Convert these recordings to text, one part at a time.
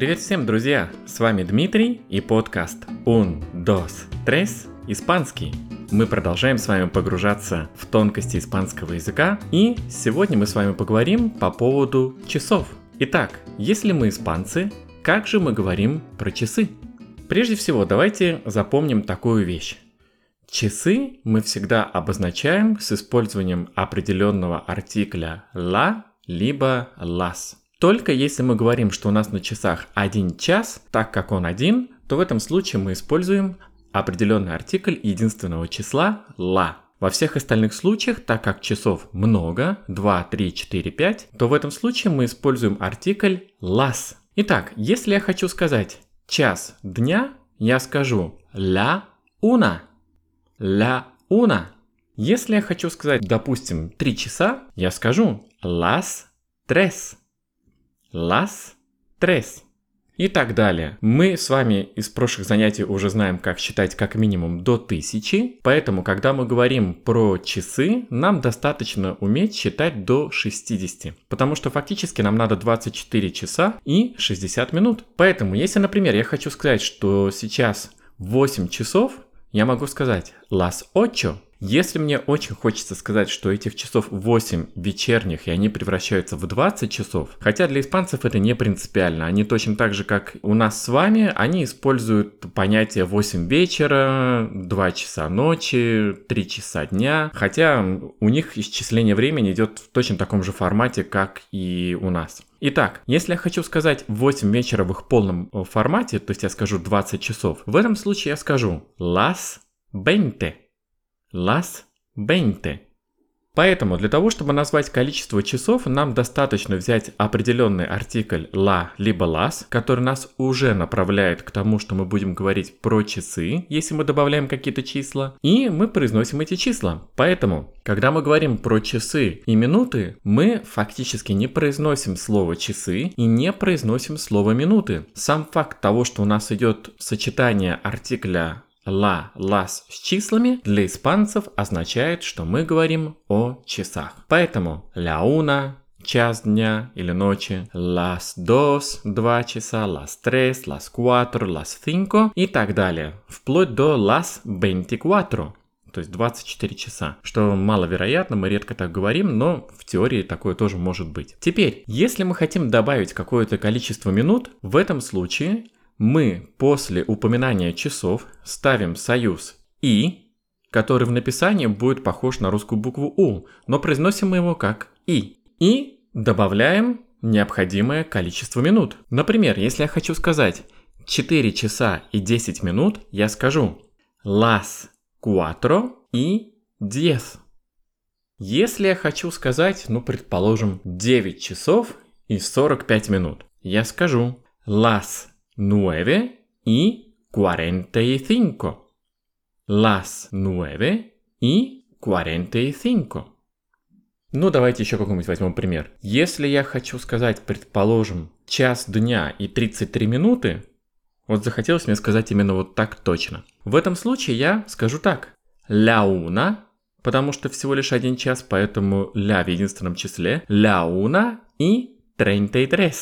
Привет всем, друзья! С вами Дмитрий и подкаст Un, Dos, Tres Испанский. Мы продолжаем с вами погружаться в тонкости испанского языка, и сегодня мы с вами поговорим по поводу часов. Итак, если мы испанцы, как же мы говорим про часы? Прежде всего, давайте запомним такую вещь. Часы мы всегда обозначаем с использованием определенного артикля la либо las. Только если мы говорим, что у нас на часах один час, так как он один, то в этом случае мы используем определенный артикль единственного числа la. Во всех остальных случаях, так как часов много, 2, 3, 4, 5, то в этом случае мы используем артикль las. Итак, если я хочу сказать час дня, я скажу la una. La una. Если я хочу сказать, допустим, 3 часа, я скажу las tres las tres и так далее. Мы с вами из прошлых занятий уже знаем, как считать как минимум до тысячи, поэтому, когда мы говорим про часы, нам достаточно уметь считать до 60, потому что фактически нам надо 24 часа и 60 минут. Поэтому, если, например, я хочу сказать, что сейчас 8 часов, я могу сказать las ocho, если мне очень хочется сказать, что этих часов 8 вечерних, и они превращаются в 20 часов, хотя для испанцев это не принципиально, они точно так же, как у нас с вами, они используют понятие 8 вечера, 2 часа ночи, 3 часа дня, хотя у них исчисление времени идет в точно таком же формате, как и у нас. Итак, если я хочу сказать 8 вечера в их полном э, формате, то есть я скажу 20 часов, в этом случае я скажу las 20 las 20. Поэтому для того, чтобы назвать количество часов, нам достаточно взять определенный артикль la либо las, который нас уже направляет к тому, что мы будем говорить про часы, если мы добавляем какие-то числа, и мы произносим эти числа. Поэтому, когда мы говорим про часы и минуты, мы фактически не произносим слово часы и не произносим слово минуты. Сам факт того, что у нас идет сочетание артикля la, las с числами для испанцев означает, что мы говорим о часах. Поэтому la una, час дня или ночи, las dos, два часа, las tres, las cuatro, las cinco и так далее, вплоть до las veinticuatro, то есть 24 часа, что маловероятно, мы редко так говорим, но в теории такое тоже может быть. Теперь, если мы хотим добавить какое-то количество минут, в этом случае мы после упоминания часов ставим союз «и», который в написании будет похож на русскую букву «у», но произносим мы его как «и». И добавляем необходимое количество минут. Например, если я хочу сказать 4 часа и 10 минут, я скажу las cuatro y diez. Если я хочу сказать, ну, предположим, 9 часов и 45 минут, я скажу las 9 y 45. Las 9 y 45. Ну, давайте еще какой-нибудь возьмем пример. Если я хочу сказать, предположим, час дня и 33 минуты, вот захотелось мне сказать именно вот так точно. В этом случае я скажу так. Ля уна, потому что всего лишь один час, поэтому ля в единственном числе. Ля уна и 33.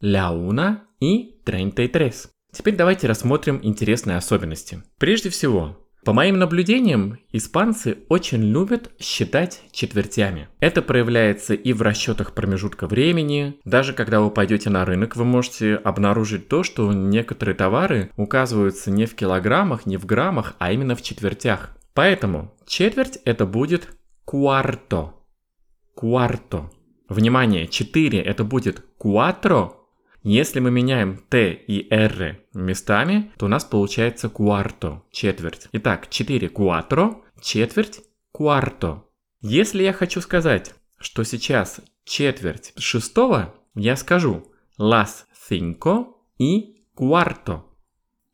Ля уна и 33. Теперь давайте рассмотрим интересные особенности. Прежде всего, по моим наблюдениям, испанцы очень любят считать четвертями. Это проявляется и в расчетах промежутка времени. Даже когда вы пойдете на рынок, вы можете обнаружить то, что некоторые товары указываются не в килограммах, не в граммах, а именно в четвертях. Поэтому четверть это будет куарто. Куарто. Внимание, 4 это будет quattro, если мы меняем t и r местами, то у нас получается quarto, четверть. Итак, 4 quattro, четверть quarto. Если я хочу сказать, что сейчас четверть шестого, я скажу las cinco y cuarto.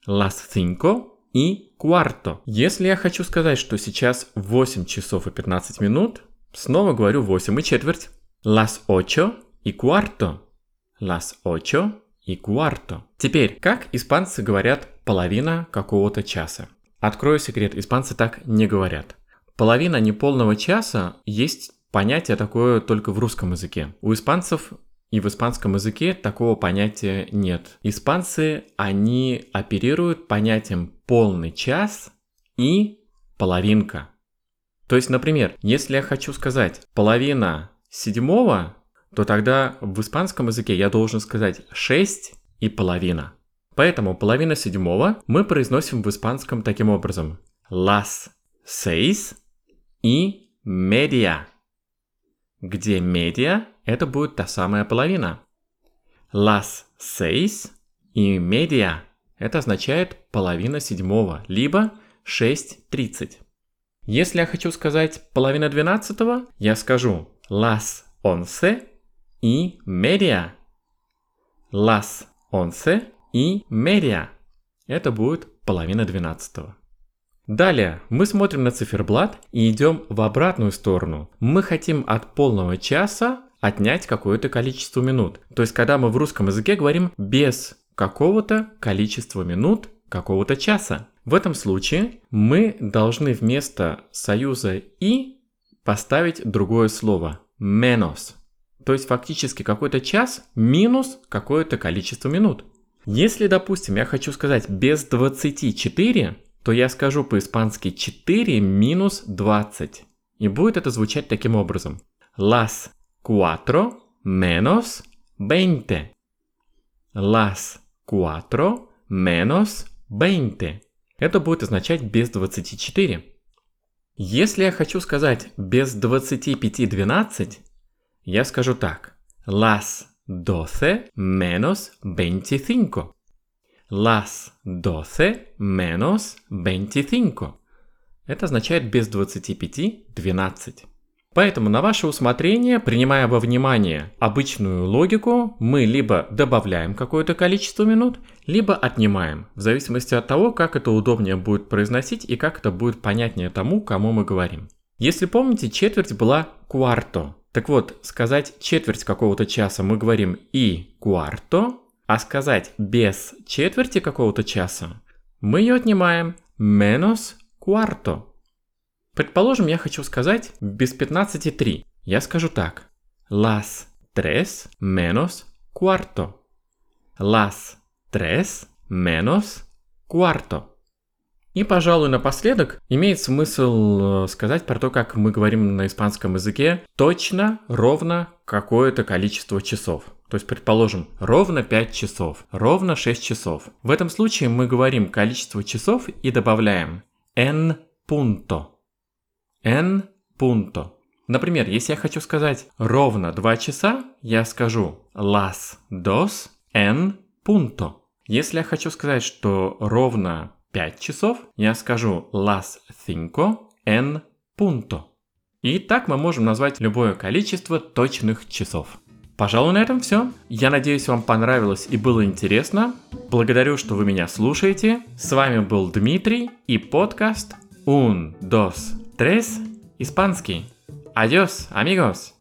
Las cinco y cuarto. Если я хочу сказать, что сейчас 8 часов и 15 минут, снова говорю 8 и четверть. Las ocho y cuarto las ocho y cuarto. Теперь, как испанцы говорят половина какого-то часа? Открою секрет, испанцы так не говорят. Половина неполного часа есть понятие такое только в русском языке. У испанцев И в испанском языке такого понятия нет. Испанцы, они оперируют понятием полный час и половинка. То есть, например, если я хочу сказать половина седьмого, то тогда в испанском языке я должен сказать 6 и половина. Поэтому половина седьмого мы произносим в испанском таким образом. Las seis и media. Где media – это будет та самая половина. Las seis и media – это означает половина седьмого, либо 6.30. Если я хочу сказать половина двенадцатого, я скажу las once и media. Las once и media. Это будет половина двенадцатого. Далее мы смотрим на циферблат и идем в обратную сторону. Мы хотим от полного часа отнять какое-то количество минут. То есть, когда мы в русском языке говорим без какого-то количества минут какого-то часа. В этом случае мы должны вместо союза «и» поставить другое слово «menos». То есть фактически какой-то час минус какое-то количество минут. Если, допустим, я хочу сказать без 24, то я скажу по-испански 4 минус 20. И будет это звучать таким образом. Las cuatro menos veinte. Las cuatro menos veinte. Это будет означать без 24. Если я хочу сказать без 25 12, я скажу так. Las doce menos veinticinco. Las doce menos veinticinco. Это означает без 25 12. Поэтому на ваше усмотрение, принимая во внимание обычную логику, мы либо добавляем какое-то количество минут, либо отнимаем, в зависимости от того, как это удобнее будет произносить и как это будет понятнее тому, кому мы говорим. Если помните, четверть была кварто. Так вот, сказать четверть какого-то часа мы говорим и кварто, а сказать без четверти какого-то часа мы ее отнимаем menos cuarto. Предположим, я хочу сказать без 15.3. Я скажу так. Las tres menos cuarto. Las tres menos cuarto. И, пожалуй, напоследок имеет смысл э, сказать про то, как мы говорим на испанском языке точно, ровно какое-то количество часов. То есть, предположим, ровно 5 часов, ровно 6 часов. В этом случае мы говорим количество часов и добавляем n punto. n punto. Например, если я хочу сказать ровно 2 часа, я скажу las dos en punto. Если я хочу сказать, что ровно 5 часов, я скажу las cinco en punto. И так мы можем назвать любое количество точных часов. Пожалуй, на этом все. Я надеюсь, вам понравилось и было интересно. Благодарю, что вы меня слушаете. С вами был Дмитрий и подкаст Un, dos, tres, испанский. Adiós, amigos!